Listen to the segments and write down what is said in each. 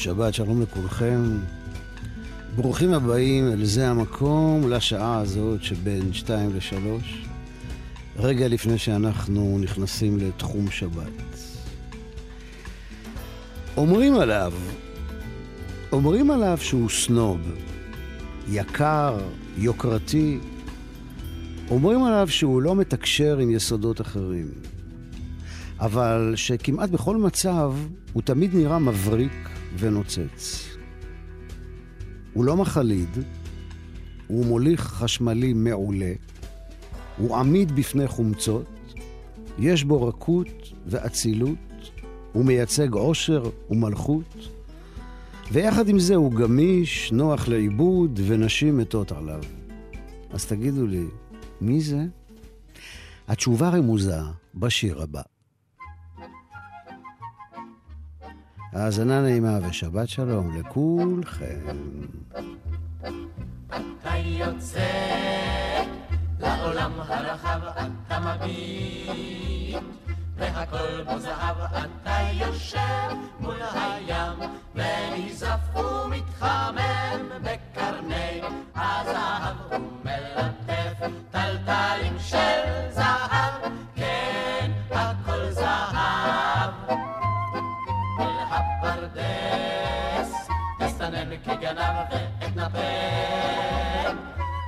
שבת שלום לכולכם. ברוכים הבאים אל זה המקום לשעה הזאת שבין שתיים לשלוש, רגע לפני שאנחנו נכנסים לתחום שבת. אומרים עליו, אומרים עליו שהוא סנוב, יקר, יוקרתי. אומרים עליו שהוא לא מתקשר עם יסודות אחרים. אבל שכמעט בכל מצב הוא תמיד נראה מבריק ונוצץ. הוא לא מחליד, הוא מוליך חשמלי מעולה, הוא עמיד בפני חומצות, יש בו רכות ואצילות, הוא מייצג עושר ומלכות, ויחד עם זה הוא גמיש, נוח לעיבוד, ונשים מתות עליו. אז תגידו לי, מי זה? התשובה רמוזה בשיר הבא. האזנה נעימה ושבת שלום לכולכם. אתה יוצא לעולם הרחב, אתה מביט, והכל בו זהב, אתה יושב מול הים, ונזף ומתחמם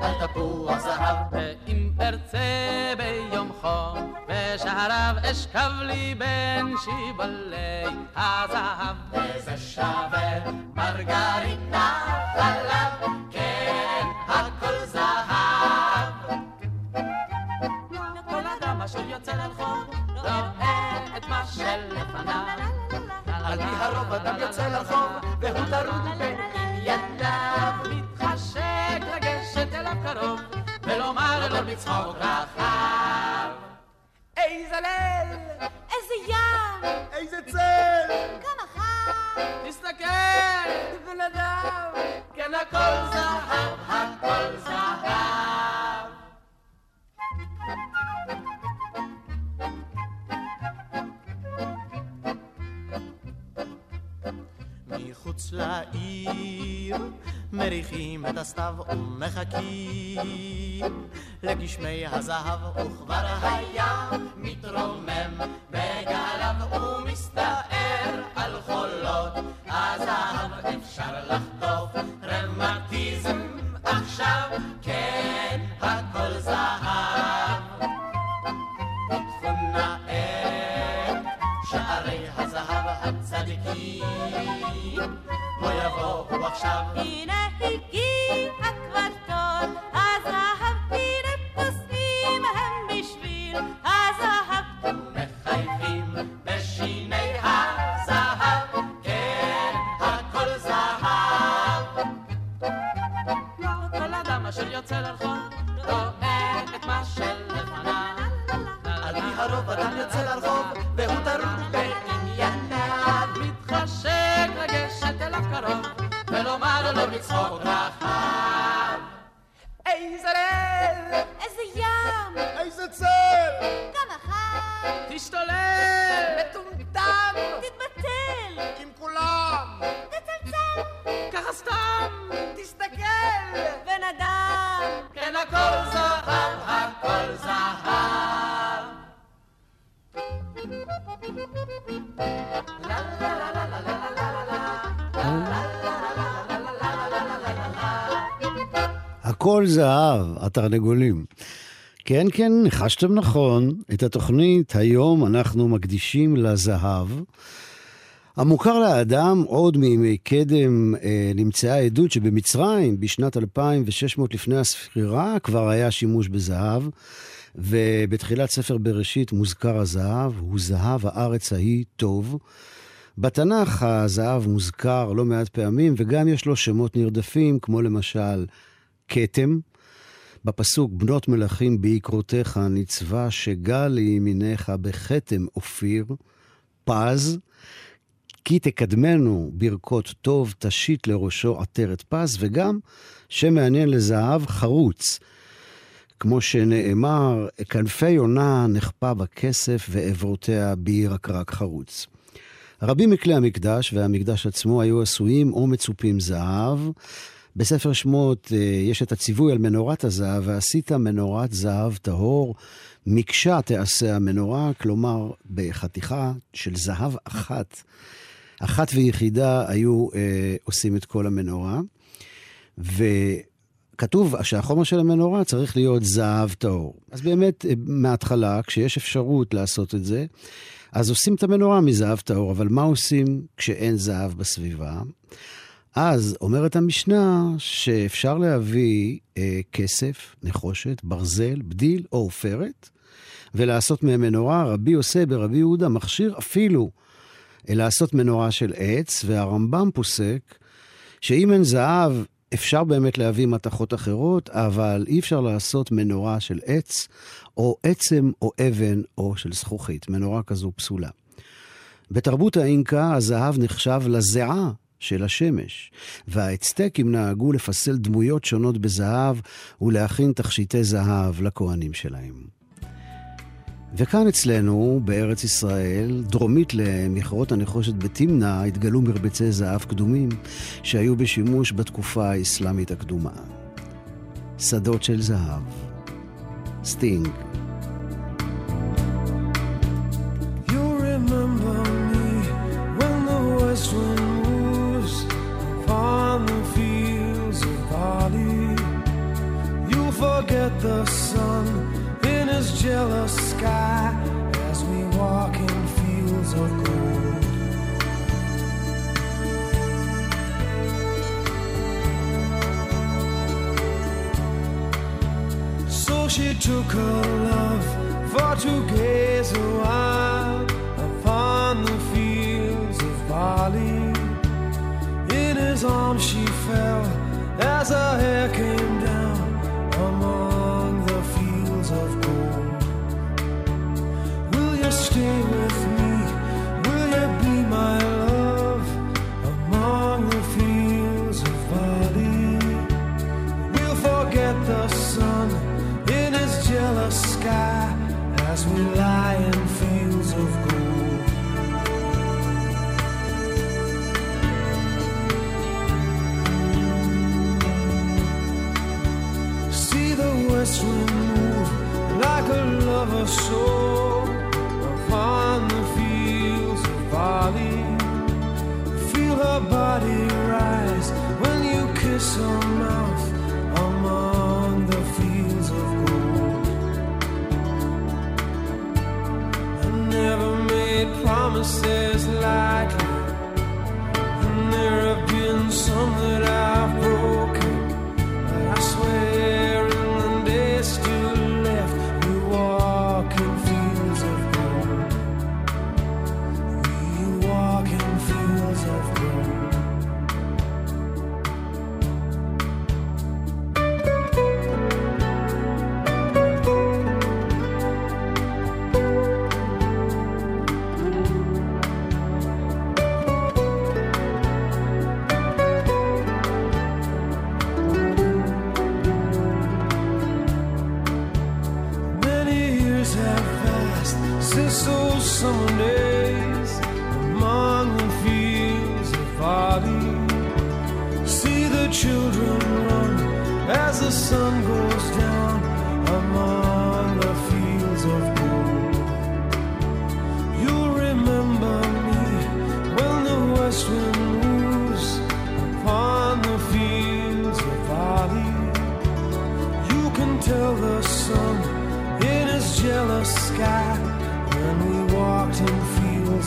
על תפוח זהב. ואם ארצה ביום חום, בשעריו אשכב לי בין שיבולי הזהב. וזה שווה מרגרינה חלב, כן, הכל זהב. כל אדם אשר יוצא לרחוב, רואה את מה שלפניו. על פי הרוב אדם יוצא לרחוב, והוא טרוד בענייניו. אליו קרוב, ולומר לו בצחוק רחב. איזה ליל, איזה ים! איזה צל! כמה חם! תסתכל, בן אדם, כן, הכל זהב, הכל זהב. מחוץ לעיר. מריחים את הסתיו ומחכים לגשמי הזהב וכבר הים מתרומם בגליו ומסתער על חולות הזהב. אפשר לחטוף יבואו עכשיו. הנה הכל זהב, התרנגולים. כן, כן, ניחשתם נכון. את התוכנית היום אנחנו מקדישים לזהב. המוכר לאדם, עוד מימי קדם, אה, נמצאה עדות שבמצרים, בשנת 2600 לפני הספירה, כבר היה שימוש בזהב, ובתחילת ספר בראשית מוזכר הזהב, הוא זהב הארץ ההיא טוב. בתנ"ך הזהב מוזכר לא מעט פעמים, וגם יש לו שמות נרדפים, כמו למשל כתם. בפסוק בנות מלכים בעקרותיך נצבע שגל לימינך בכתם אופיר, פז, כי תקדמנו ברכות טוב, תשית לראשו עטרת פז, וגם שם מעניין לזהב, חרוץ. כמו שנאמר, כנפי יונה נחפה בכסף ועברותיה בירקרק חרוץ. רבים מכלי המקדש והמקדש עצמו היו עשויים או מצופים זהב. בספר שמות אה, יש את הציווי על מנורת הזהב, ועשית מנורת זהב טהור, מקשה תעשה המנורה, כלומר בחתיכה של זהב אחת, אחת ויחידה היו אה, עושים את כל המנורה. וכתוב שהחומר של המנורה צריך להיות זהב טהור. אז באמת, אה, מההתחלה, כשיש אפשרות לעשות את זה, אז עושים את המנורה מזהב טהור, אבל מה עושים כשאין זהב בסביבה? אז אומרת המשנה שאפשר להביא אה, כסף, נחושת, ברזל, בדיל או עופרת, ולעשות מהם מנורה. רבי עושה ברבי יהודה מכשיר אפילו אה, לעשות מנורה של עץ, והרמב"ם פוסק שאם אין זהב, אפשר באמת להביא מתכות אחרות, אבל אי אפשר לעשות מנורה של עץ, או עצם או אבן או של זכוכית. מנורה כזו פסולה. בתרבות האינקה הזהב נחשב לזיעה של השמש, והאצטקים נהגו לפסל דמויות שונות בזהב ולהכין תכשיטי זהב לכהנים שלהם. וכאן אצלנו, בארץ ישראל, דרומית למכרות הנחושת בתמנע, התגלו מרבצי זהב קדומים שהיו בשימוש בתקופה האסלאמית הקדומה. שדות של זהב. סטינג. West wind move like a lover's soul upon the fields of. Feel her body rise when you kiss her mouth among the fields of gold. I never made promises lightly, and there have been some that I've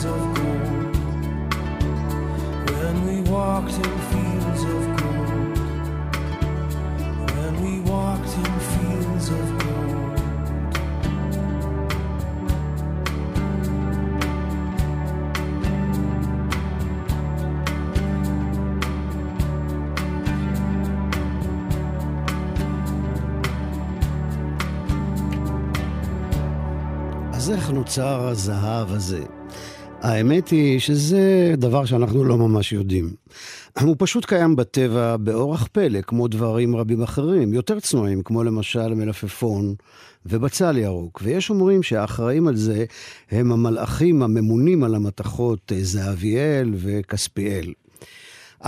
jealous sky when we of gold. walked in fields of gold. When we walked in fields of gold. אז איך נוצר הזהב הזה? האמת היא שזה דבר שאנחנו לא ממש יודעים. הוא פשוט קיים בטבע באורח פלא, כמו דברים רבים אחרים, יותר צנועים, כמו למשל מלפפון ובצל ירוק. ויש אומרים שהאחראים על זה הם המלאכים הממונים על המתכות אה, זהביאל וכספיאל.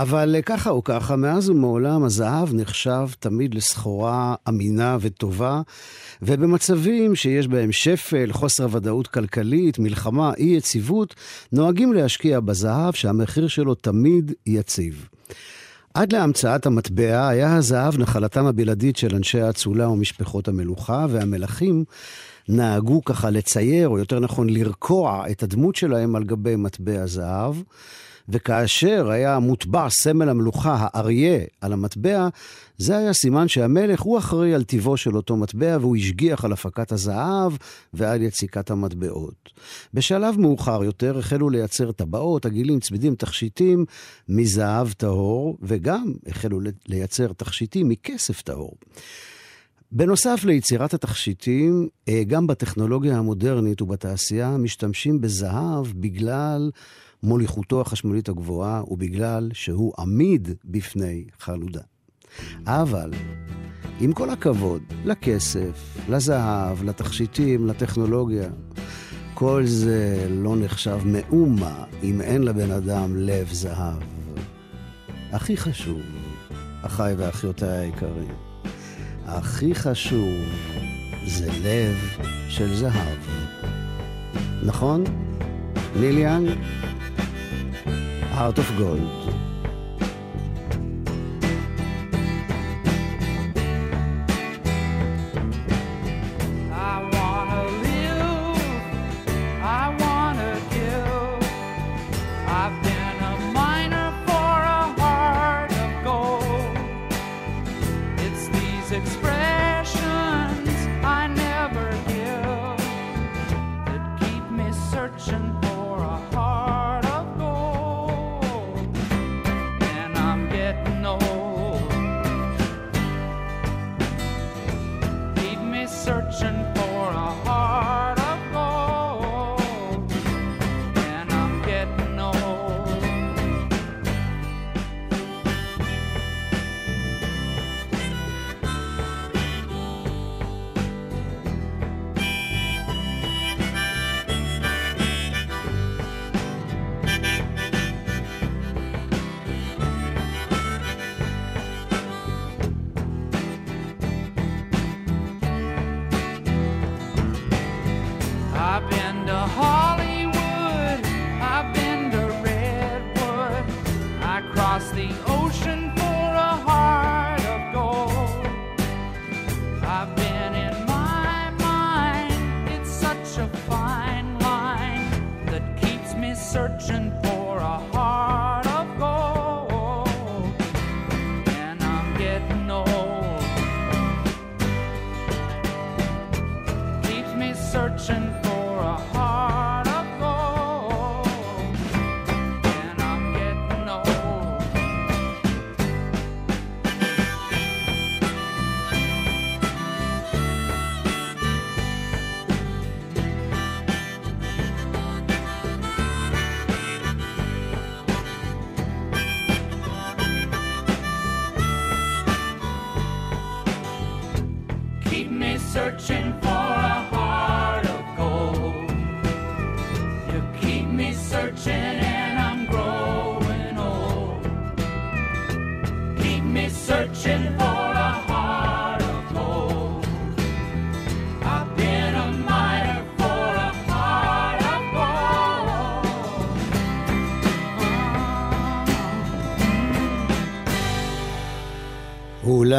אבל אה, ככה או ככה, מאז ומעולם הזהב נחשב תמיד לסחורה אמינה וטובה, ובמצבים שיש בהם שפל, חוסר ודאות כלכלית, מלחמה, אי יציבות, נוהגים להשקיע בזהב שהמחיר שלו תמיד יציב. עד להמצאת המטבע היה הזהב נחלתם הבלעדית של אנשי האצולה ומשפחות המלוכה, והמלכים נהגו ככה לצייר, או יותר נכון לרקוע את הדמות שלהם על גבי מטבע זהב. וכאשר היה מוטבע סמל המלוכה, האריה, על המטבע, זה היה סימן שהמלך הוא אחראי על טיבו של אותו מטבע, והוא השגיח על הפקת הזהב ועל יציקת המטבעות. בשלב מאוחר יותר החלו לייצר טבעות, עגילים, צמידים, תכשיטים מזהב טהור, וגם החלו לייצר תכשיטים מכסף טהור. בנוסף ליצירת התכשיטים, אה, גם בטכנולוגיה המודרנית ובתעשייה משתמשים בזהב בגלל מוליכותו החשמלית הגבוהה ובגלל שהוא עמיד בפני חלודה. אבל, עם כל הכבוד לכסף, לזהב, לתכשיטים, לטכנולוגיה, כל זה לא נחשב מאומה אם אין לבן אדם לב זהב. הכי חשוב, אחיי ואחיותיי היקרים, הכי חשוב זה לב של זהב. נכון? ליליאן? Heart of Gold.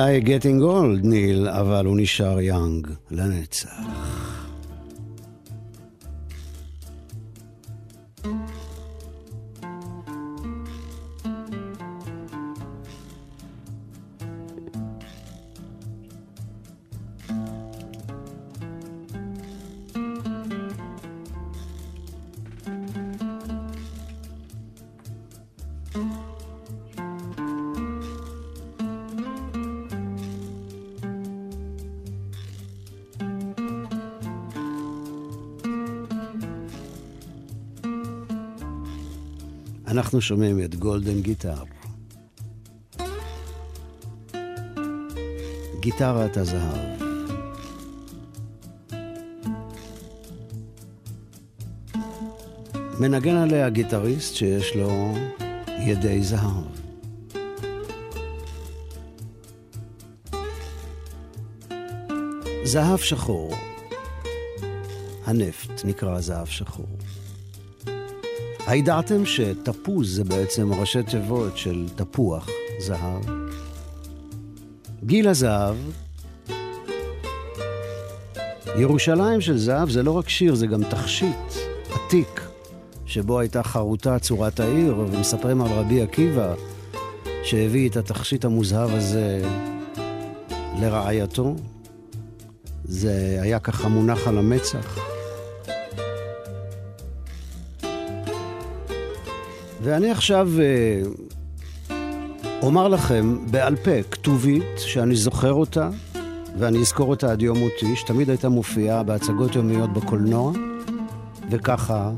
אולי getting old, ניל, אבל הוא נשאר יאנג לנצח. אנחנו שומעים את גולדן גיטר. גיטרת הזהב. מנגן עליה גיטריסט שיש לו ידי זהב. זהב שחור. הנפט נקרא זהב שחור. הידעתם שתפוז זה בעצם ראשי תיבות של תפוח זהב? גיל הזהב, ירושלים של זהב זה לא רק שיר, זה גם תכשיט עתיק, שבו הייתה חרוטה צורת העיר, ומספרים על רבי עקיבא, שהביא את התכשיט המוזהב הזה לרעייתו. זה היה ככה מונח על המצח. ואני עכשיו אה, אומר לכם בעל פה כתובית שאני זוכר אותה, ואני אזכור אותה עד יום מותי, שתמיד הייתה מופיעה בהצגות יומיות בקולנוע, וככה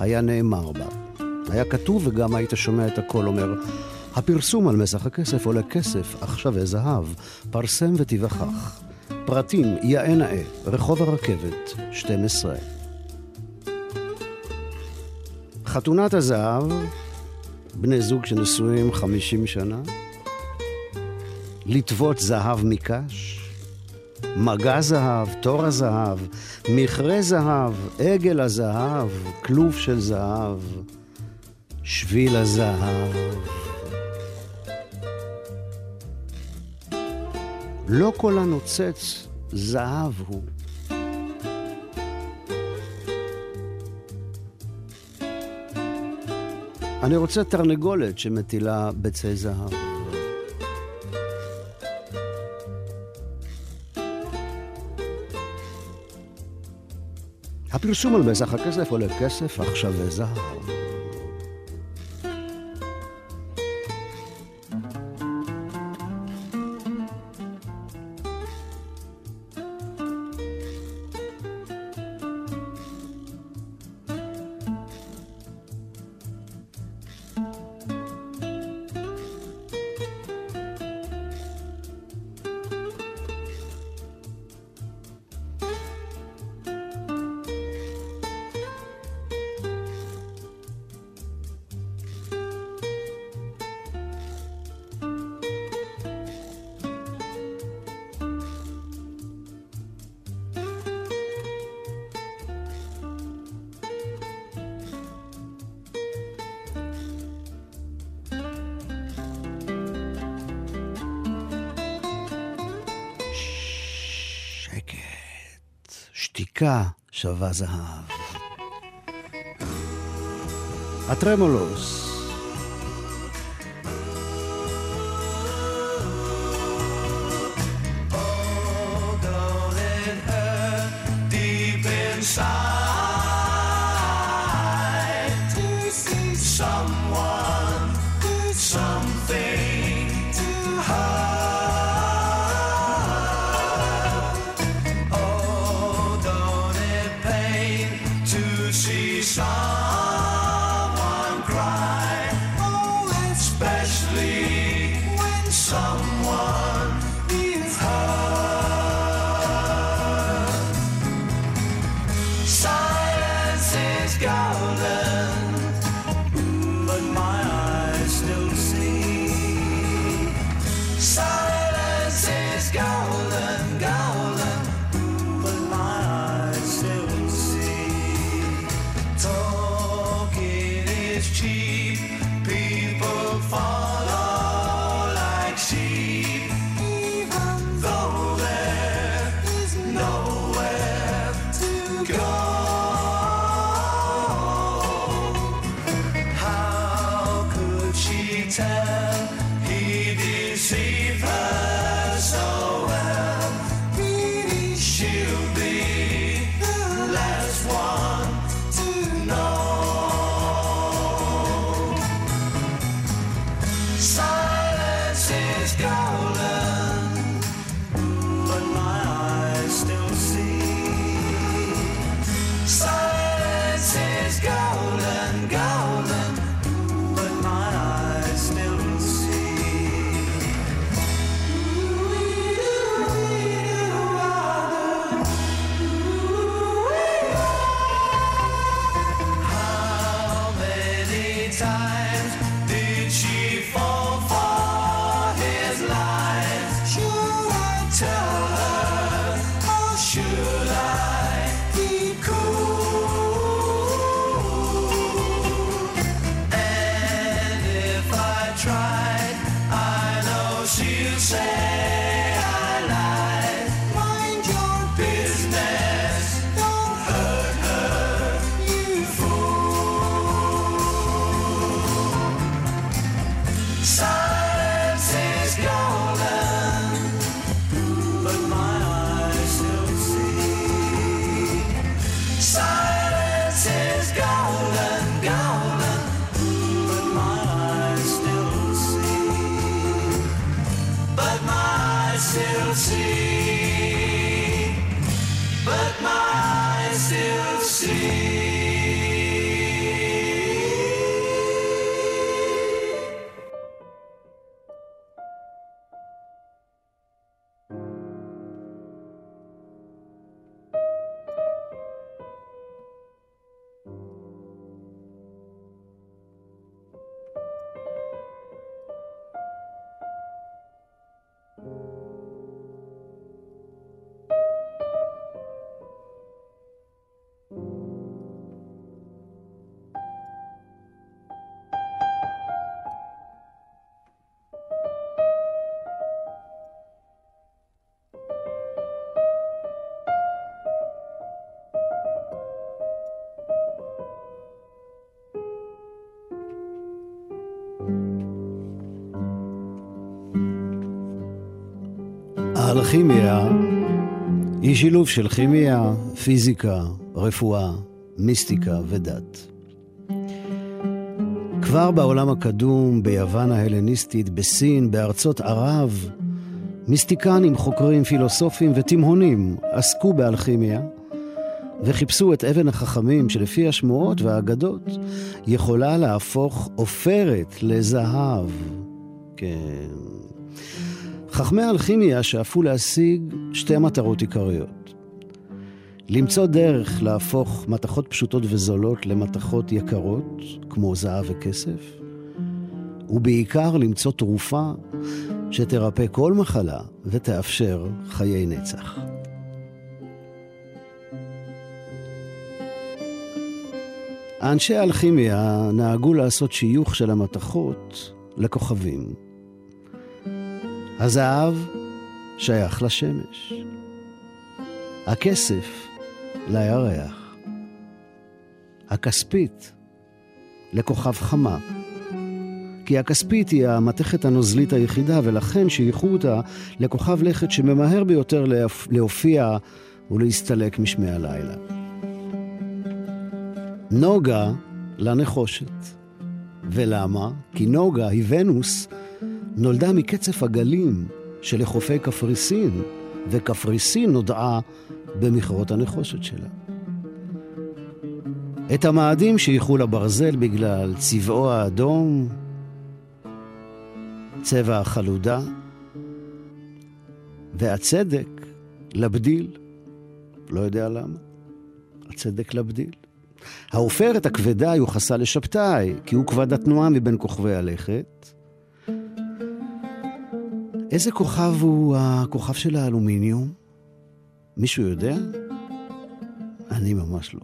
היה נאמר בה. היה כתוב וגם היית שומע את הקול אומר, הפרסום על מסך הכסף עולה כסף, אך שווה זהב, פרסם ותיווכח. פרטים, יאה נאה, רחוב הרכבת, 12. חתונת הזהב, בני זוג שנשואים 50 שנה, לטוות זהב מקש, מגע זהב, תור הזהב, מכרה זהב, עגל הזהב, כלוב של זהב, שביל הזהב. לא כל הנוצץ זהב הוא. אני רוצה תרנגולת שמטילה ביצי זהב. הפרסום על מסך הכסף עולה כסף, שווה זהב. שתיקה שווה זהב. הטרמולוס. still see, but my eyes still see. אלכימיה היא שילוב של כימיה, פיזיקה, רפואה, מיסטיקה ודת. כבר בעולם הקדום, ביוון ההלניסטית, בסין, בארצות ערב, מיסטיקנים, חוקרים, פילוסופים ותימהונים עסקו באלכימיה וחיפשו את אבן החכמים שלפי השמועות והאגדות יכולה להפוך עופרת לזהב. כן. חכמי האלכימיה שאפו להשיג שתי מטרות עיקריות. למצוא דרך להפוך מתכות פשוטות וזולות למתכות יקרות, כמו זהב וכסף, ובעיקר למצוא תרופה שתרפא כל מחלה ותאפשר חיי נצח. אנשי האלכימיה נהגו לעשות שיוך של המתכות לכוכבים. הזהב שייך לשמש. הכסף לירח. הכספית לכוכב חמה. כי הכספית היא המתכת הנוזלית היחידה, ולכן שייכו אותה לכוכב לכת שממהר ביותר להופיע ולהסתלק משמי הלילה. נוגה לנחושת. ולמה? כי נוגה היא ונוס נולדה מקצף הגלים שלחופי קפריסין, וקפריסין נודעה במכרות הנחושת שלה. את המאדים שייכו לברזל בגלל צבעו האדום, צבע החלודה, והצדק לבדיל, לא יודע למה, הצדק לבדיל. העופרת הכבדה יוחסה לשבתאי, כי הוא כבד התנועה מבין כוכבי הלכת, איזה כוכב הוא הכוכב של האלומיניום? מישהו יודע? אני ממש לא.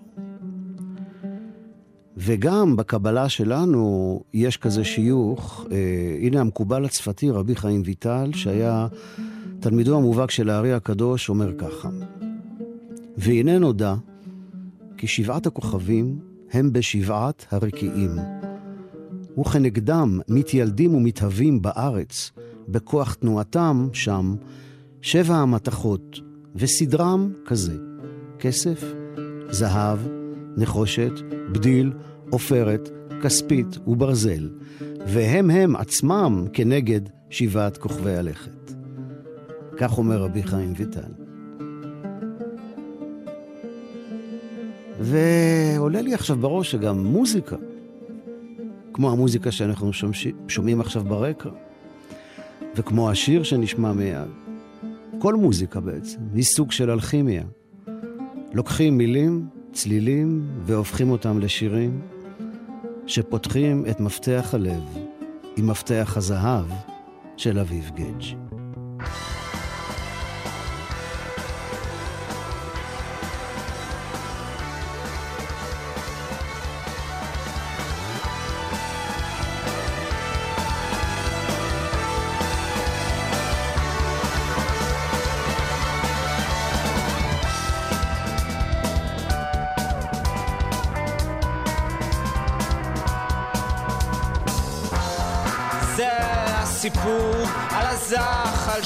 וגם בקבלה שלנו יש כזה שיוך, אה, הנה המקובל הצפתי רבי חיים ויטל, שהיה תלמידו המובהק של הארי הקדוש, אומר ככה: והנה נודע כי שבעת הכוכבים הם בשבעת הרקיעים, וכנגדם מתיילדים ומתהווים בארץ, בכוח תנועתם שם שבע המתכות, וסדרם כזה: כסף, זהב, נחושת, בדיל, עופרת, כספית וברזל, והם הם עצמם כנגד שבעת כוכבי הלכת. כך אומר רבי חיים ויטל. ועולה לי עכשיו בראש שגם מוזיקה, כמו המוזיקה שאנחנו שומעים עכשיו ברקע, וכמו השיר שנשמע מיד. כל מוזיקה בעצם היא סוג של אלכימיה. לוקחים מילים, צלילים, והופכים אותם לשירים שפותחים את מפתח הלב עם מפתח הזהב של אביב גדג'.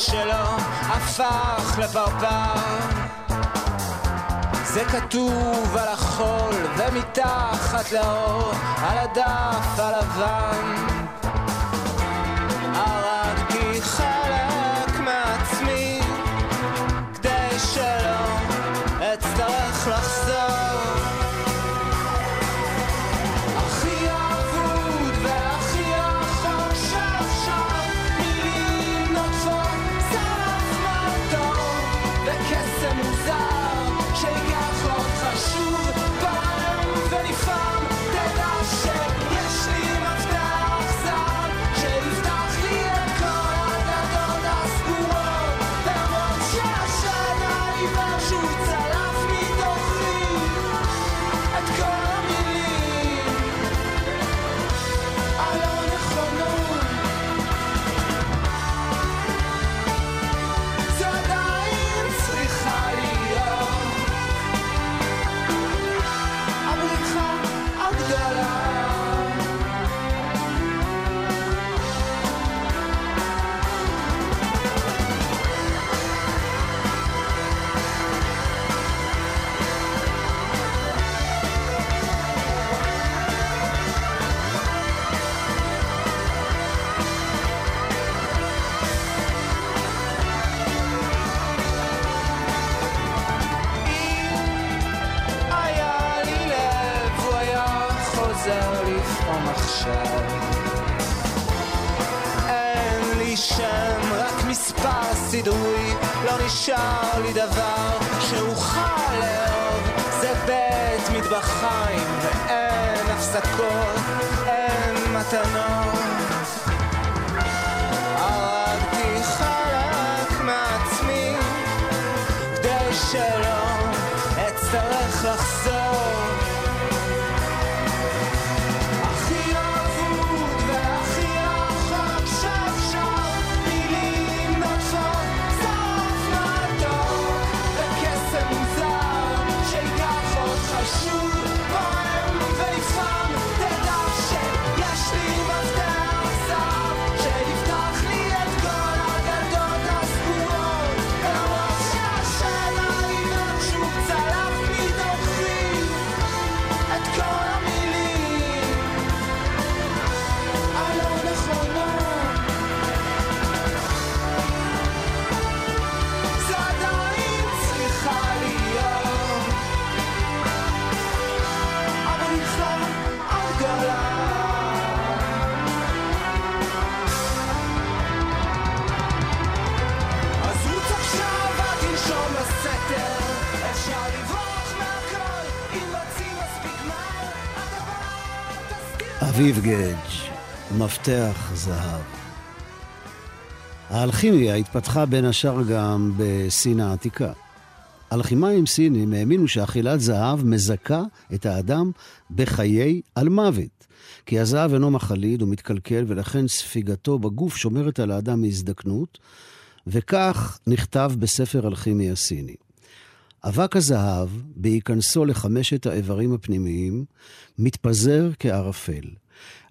שלו הפך לפרפר. זה כתוב על החול ומתחת לאור על הדף הלבן אין אביב גדג', מפתח זהב. האלכימיה התפתחה בין השאר גם בסין העתיקה. אלכימאים סינים האמינו שאכילת זהב מזכה את האדם בחיי על מוות. כי הזהב אינו מחליד, הוא מתקלקל, ולכן ספיגתו בגוף שומרת על האדם מהזדקנות, וכך נכתב בספר אלכימי הסיני. אבק הזהב, בהיכנסו לחמשת האיברים הפנימיים, מתפזר כערפל.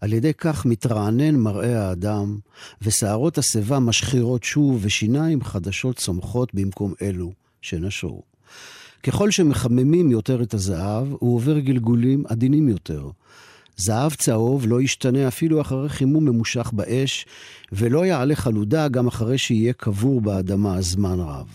על ידי כך מתרענן מראה האדם, ושערות השיבה משחירות שוב, ושיניים חדשות צומחות במקום אלו שנשרו. ככל שמחממים יותר את הזהב, הוא עובר גלגולים עדינים יותר. זהב צהוב לא ישתנה אפילו אחרי חימום ממושך באש, ולא יעלה חלודה גם אחרי שיהיה קבור באדמה זמן רב.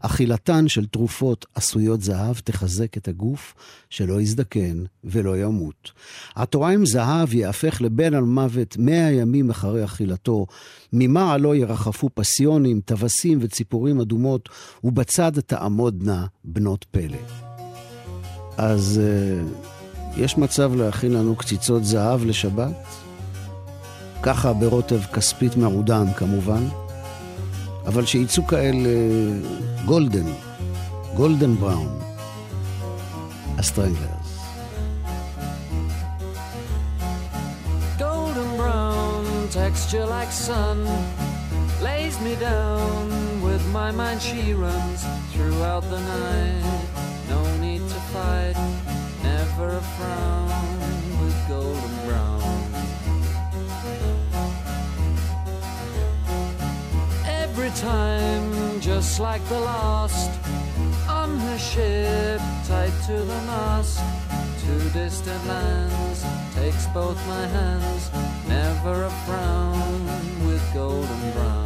אכילתן של תרופות עשויות זהב תחזק את הגוף, שלא יזדקן ולא ימות. התוריים זהב יהפך לבן על מוות מאה ימים אחרי אכילתו. ממעלו ירחפו פסיונים, טווסים וציפורים אדומות, ובצד תעמודנה בנות פלא. אז uh, יש מצב להכין לנו קציצות זהב לשבת? ככה ברוטב כספית מעודן כמובן. אבל שיצאו כאלה גולדן, גולדן בראון, הסטרנגלרס. golden brown texture like sun lays me down with my mind she runs throughout the night no need to fight never a frown with golden brown Every time just like the last. On her ship tied to the mast to distant lands takes both my hands never a frown with golden brown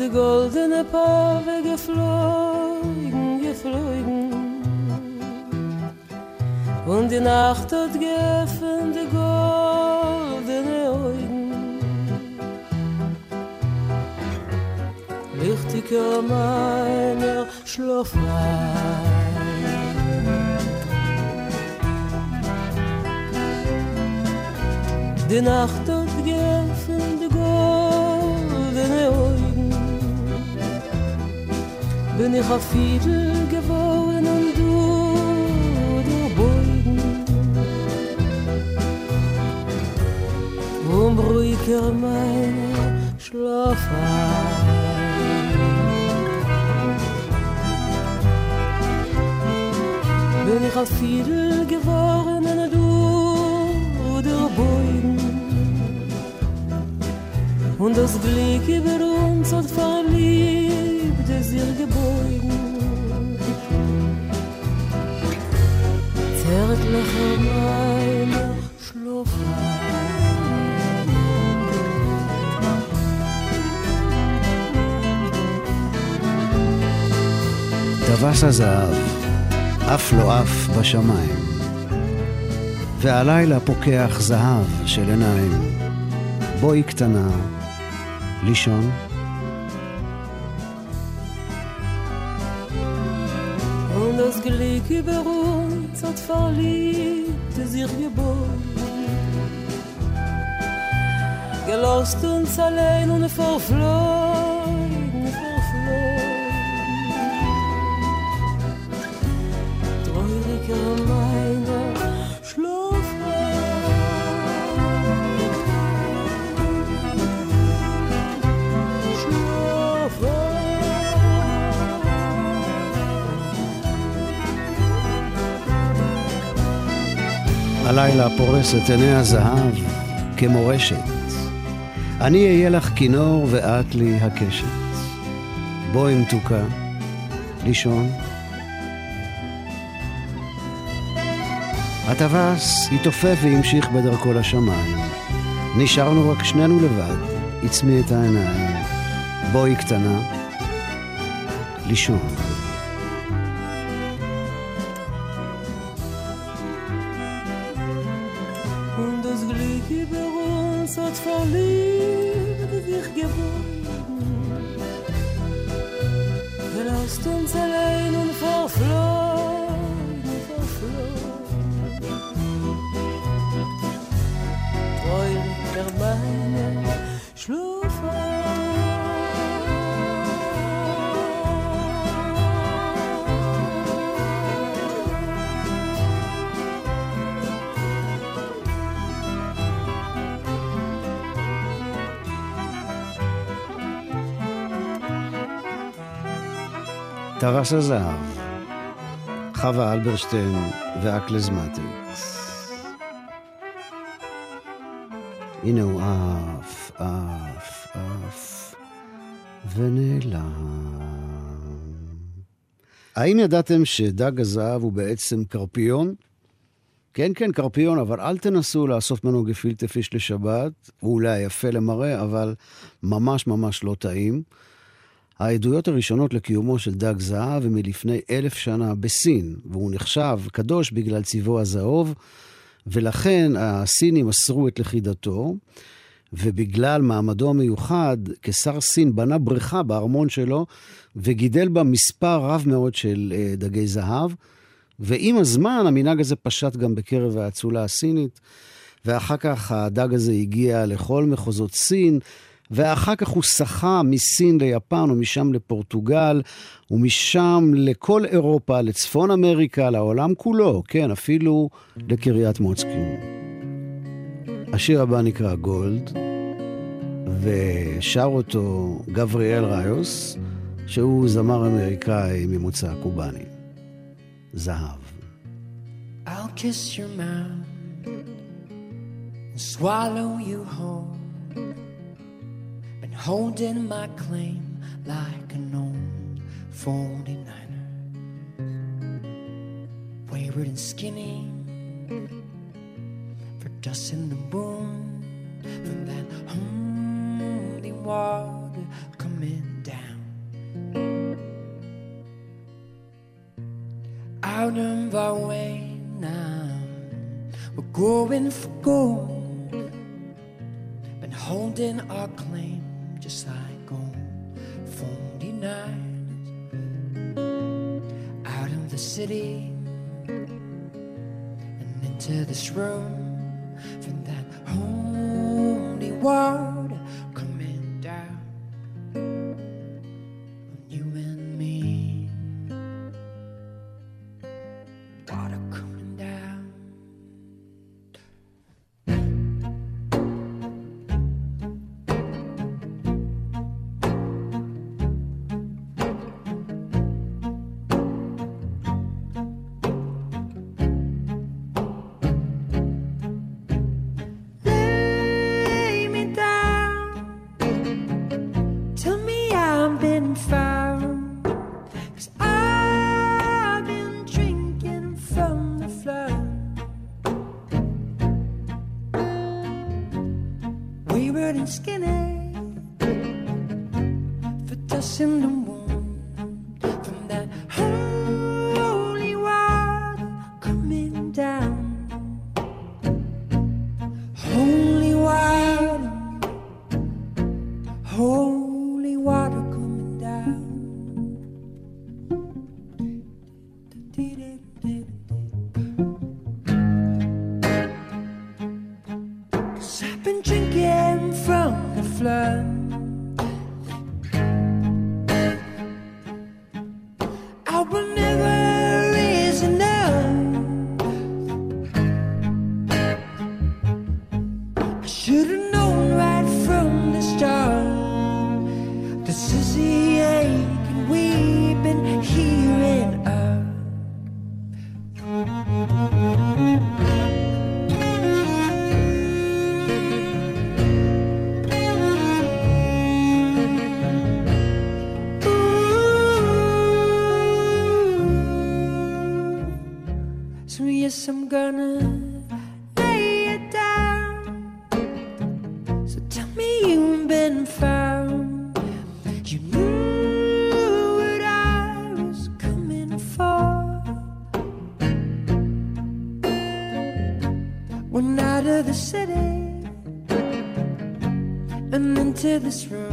Die goldene Paare geflogen, geflogen. Und die Nacht hat geöffnet die goldene Augen. Lichtiger meiner Schlafrein. Die Nacht Bin ich auf Fiedel geworden und du der Beugen. Um ruhiger meine Schlaf Bin ich auf Fiedel geworden und du der Beugen. Und das Glück über uns hat verliebt es ihr gebeugen. Zärtlicher meiner טווס הזהב, עף לו עף בשמיים, והלילה פוקח זהב של עיניים. בואי קטנה, לישון. diriez beau che lo stunzale non הלילה פורס את עיני הזהב כמורשת. אני אהיה לך כינור ואת לי הקשת. בואי מתוקה, לישון. הטווס התעופף והמשיך בדרכו לשמיים. נשארנו רק שנינו לבד, עצמי את העיניים. בואי קטנה, לישון. טווס הזהב, חווה אלברשטיין והקלזמטיקס. הנה הוא עף, עף, עף, ונעלם. האם ידעתם שדג הזהב הוא בעצם קרפיון? כן, כן, קרפיון, אבל אל תנסו לעשות ממנו גפילטה פיש לשבת, הוא אולי יפה למראה, אבל ממש ממש לא טעים. העדויות הראשונות לקיומו של דג זהב הם מלפני אלף שנה בסין, והוא נחשב קדוש בגלל צבעו הזהוב, ולכן הסינים אסרו את לכידתו, ובגלל מעמדו המיוחד, קיסר סין בנה בריכה בארמון שלו, וגידל בה מספר רב מאוד של אה, דגי זהב, ועם הזמן המנהג הזה פשט גם בקרב האצולה הסינית, ואחר כך הדג הזה הגיע לכל מחוזות סין, ואחר כך הוא שחה מסין ליפן ומשם לפורטוגל, ומשם לכל אירופה, לצפון אמריקה, לעולם כולו, כן, אפילו לקריית מוצקין. השיר הבא נקרא גולד, ושר אותו גבריאל ראיוס, שהוא זמר אמריקאי ממוצא קובאני. זהב. I'll kiss your mouth swallow you whole. holding my claim like an old 49er. Wayward and skinny for dust in the moon, from that holy water coming down. Out of our way now, we're going for gold, been holding our claim just like old 49ers. Out of the city and into this room from that holy water Yes, I'm gonna lay it down. So tell me you've been found. You knew what I was coming for. Went out of the city and into this room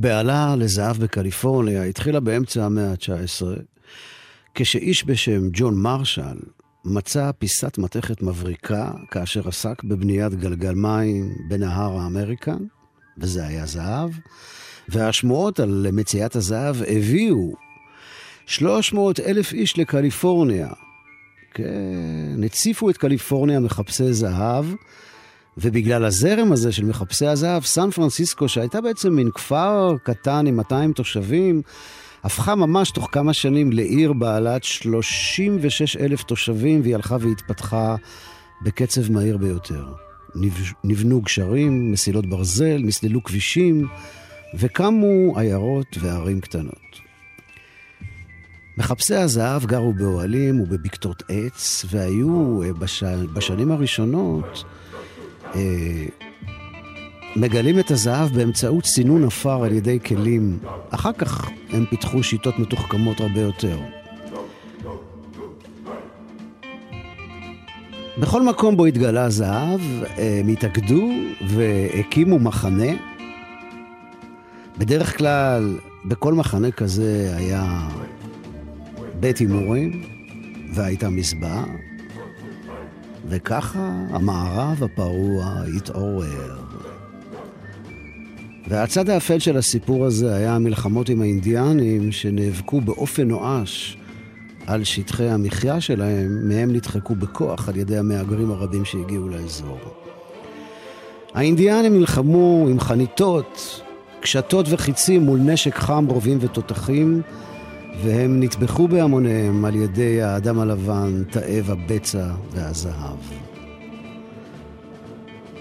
הבהלה לזהב בקליפורניה התחילה באמצע המאה ה-19, כשאיש בשם ג'ון מרשל מצא פיסת מתכת מבריקה כאשר עסק בבניית גלגל מים בנהר האמריקן, וזה היה זהב, והשמועות על מציאת הזהב הביאו 300 אלף איש לקליפורניה. כן, הציפו את קליפורניה מחפשי זהב, ובגלל הזרם הזה של מחפשי הזהב, סן פרנסיסקו, שהייתה בעצם מין כפר קטן עם 200 תושבים, הפכה ממש תוך כמה שנים לעיר בעלת 36 אלף תושבים, והיא הלכה והתפתחה בקצב מהיר ביותר. נב- נבנו גשרים, מסילות ברזל, נסללו כבישים, וקמו עיירות וערים קטנות. מחפשי הזהב גרו באוהלים ובבקתות עץ, והיו אה, בש... בשנים הראשונות מגלים את הזהב באמצעות סינון עפר על ידי כלים. אחר כך הם פיתחו שיטות מתוחכמות הרבה יותר. בכל מקום בו התגלה הזהב, הם התאגדו והקימו מחנה. בדרך כלל, בכל מחנה כזה היה בית הימורים והייתה מזבעה, וככה המערב הפרוע התעורר. והצד האפל של הסיפור הזה היה המלחמות עם האינדיאנים שנאבקו באופן נואש על שטחי המחיה שלהם, מהם נדחקו בכוח על ידי המהגרים הרבים שהגיעו לאזור. האינדיאנים נלחמו עם חניתות קשתות וחיצים מול נשק חם, רובים ותותחים, והם נטבחו בהמוניהם על ידי האדם הלבן, תאב הבצע והזהב.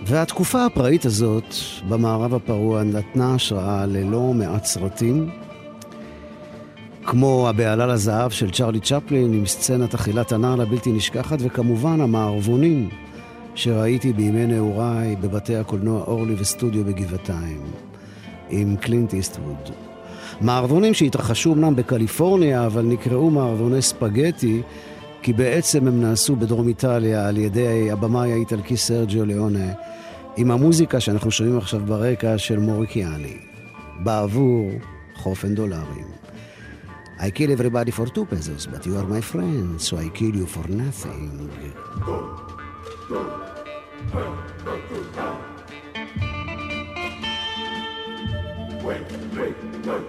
והתקופה הפראית הזאת במערב הפרוע נתנה השראה ללא מעט סרטים, כמו הבהלה לזהב של צ'רלי צ'פלין עם סצנת אכילת הנעל הבלתי נשכחת, וכמובן המערבונים שראיתי בימי נעוריי בבתי הקולנוע אורלי וסטודיו בגבעתיים, עם קלינט איסטווד. מערבונים שהתרחשו אמנם בקליפורניה, אבל נקראו מערבוני ספגטי, כי בעצם הם נעשו בדרום איטליה על ידי הבמאי האיטלקי סרג'יו ליאונה, עם המוזיקה שאנחנו שומעים עכשיו ברקע של מוריקיאני, בעבור חופן דולרים. I kill everybody for two pesos, but you are my friend, so I kill you for nothing. Wait, wait, go.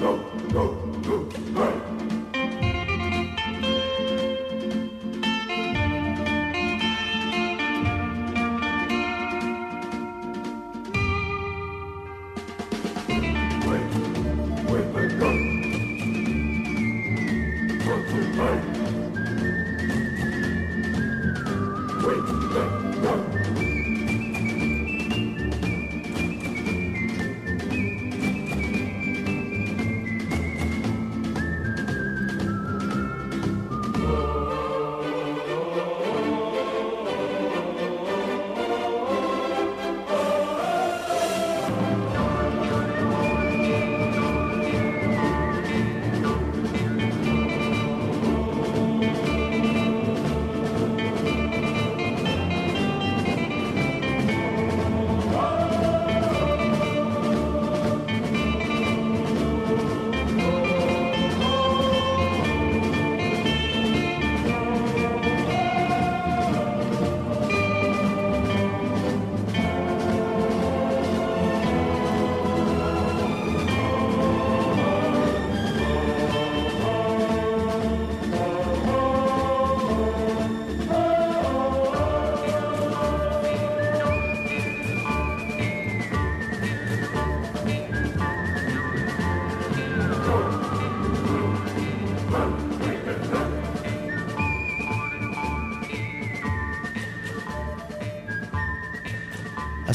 Go, go, go, go.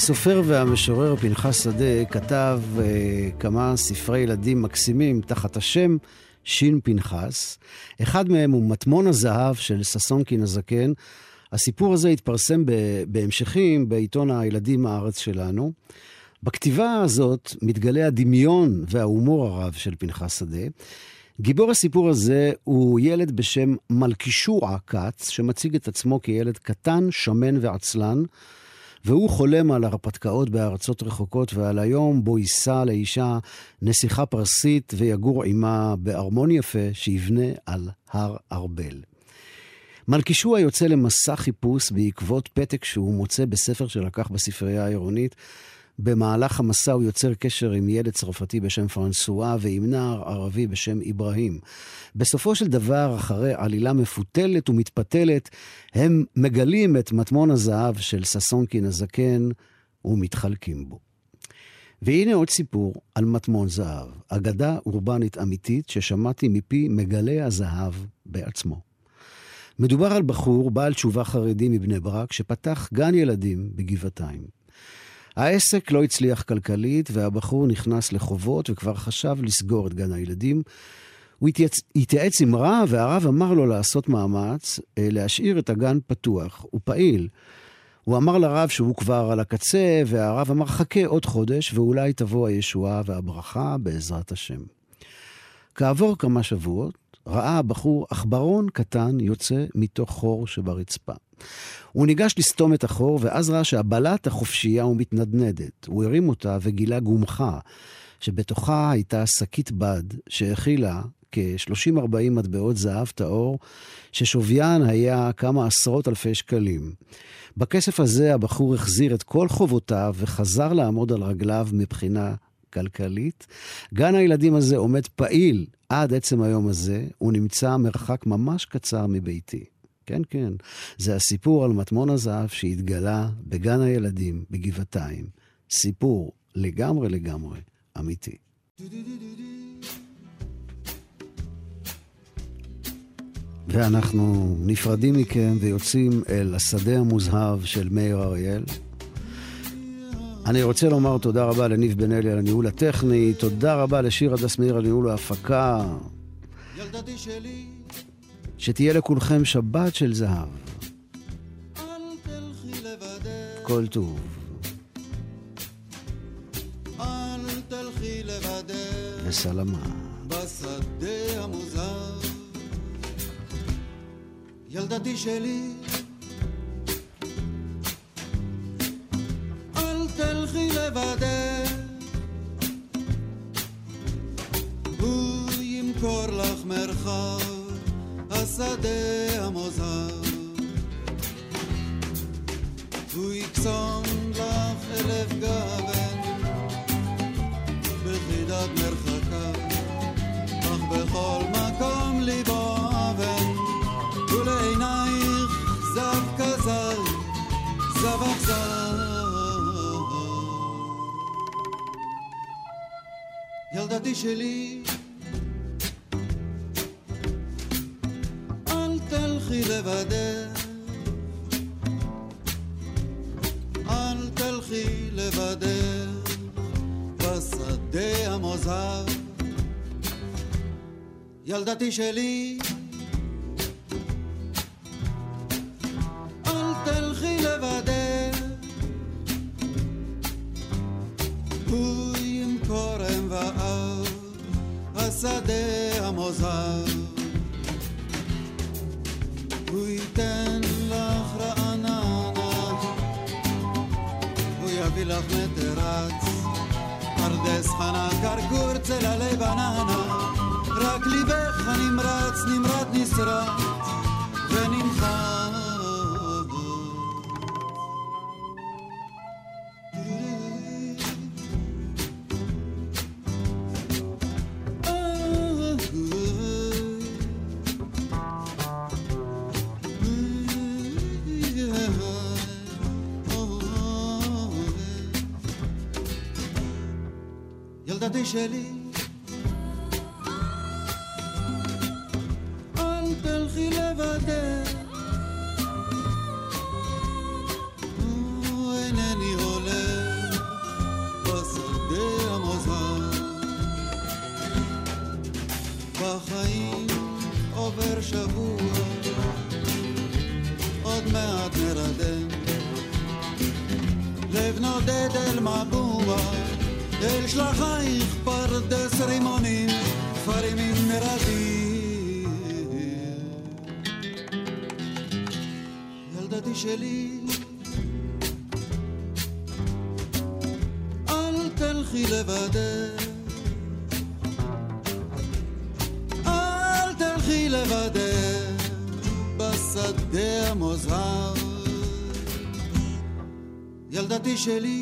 הסופר והמשורר פנחס שדה כתב uh, כמה ספרי ילדים מקסימים תחת השם שין פנחס. אחד מהם הוא מטמון הזהב של ששונקין הזקן. הסיפור הזה התפרסם בהמשכים בעיתון הילדים הארץ שלנו. בכתיבה הזאת מתגלה הדמיון וההומור הרב של פנחס שדה. גיבור הסיפור הזה הוא ילד בשם מלכישוע כץ, שמציג את עצמו כילד קטן, שמן ועצלן. והוא חולם על הרפתקאות בארצות רחוקות ועל היום בו יישא לאישה נסיכה פרסית ויגור עימה בארמון יפה שיבנה על הר ארבל. מלכישוע יוצא למסע חיפוש בעקבות פתק שהוא מוצא בספר שלקח בספרייה העירונית. במהלך המסע הוא יוצר קשר עם ילד צרפתי בשם פרנסואה ועם נער ערבי בשם אברהים. בסופו של דבר, אחרי עלילה מפותלת ומתפתלת, הם מגלים את מטמון הזהב של ששונקין הזקן ומתחלקים בו. והנה עוד סיפור על מטמון זהב, אגדה אורבנית אמיתית ששמעתי מפי מגלה הזהב בעצמו. מדובר על בחור בעל תשובה חרדי מבני ברק שפתח גן ילדים בגבעתיים. העסק לא הצליח כלכלית והבחור נכנס לחובות וכבר חשב לסגור את גן הילדים. הוא התייצ... התייעץ עם רב והרב אמר לו לעשות מאמץ אה, להשאיר את הגן פתוח. הוא פעיל. הוא אמר לרב שהוא כבר על הקצה והרב אמר חכה עוד חודש ואולי תבוא הישועה והברכה בעזרת השם. כעבור כמה שבועות ראה הבחור עכברון קטן יוצא מתוך חור שברצפה. הוא ניגש לסתום את החור, ואז ראה שהבלט החופשייה ומתנדנדת. הוא הרים אותה וגילה גומחה, שבתוכה הייתה שקית בד שהכילה כ-30-40 מטבעות זהב טהור, ששוויין היה כמה עשרות אלפי שקלים. בכסף הזה הבחור החזיר את כל חובותיו וחזר לעמוד על רגליו מבחינה כלכלית. גן הילדים הזה עומד פעיל עד עצם היום הזה, הוא נמצא מרחק ממש קצר מביתי. כן, כן. זה הסיפור על מטמון הזהב שהתגלה בגן הילדים בגבעתיים. סיפור לגמרי לגמרי אמיתי. ואנחנו נפרדים מכם ויוצאים אל השדה המוזהב של מאיר אריאל. אני רוצה לומר תודה רבה לניב בן אלי על הניהול הטכני, תודה רבה לשיר הדס מאיר על ניהול ההפקה. ילדתי שלי, שתהיה לכולכם שבת של זהב. כל טוב. וסלמה. בשדה המוזר. ילדתי שלי, אל תלכי לבדך, הוא ימכור לך מרחב, השדה המוזר. הוא יקסום לך אלף גוון בחידת מרחקה, אך בכל מקום ליבו אבן, ולעינייך זב כזב, זב אכזר. ילדתי שלי, ילדתי שלי, ונמחק. ילדתי שלי, אל בשדה המוזהר. ילדתי שלי,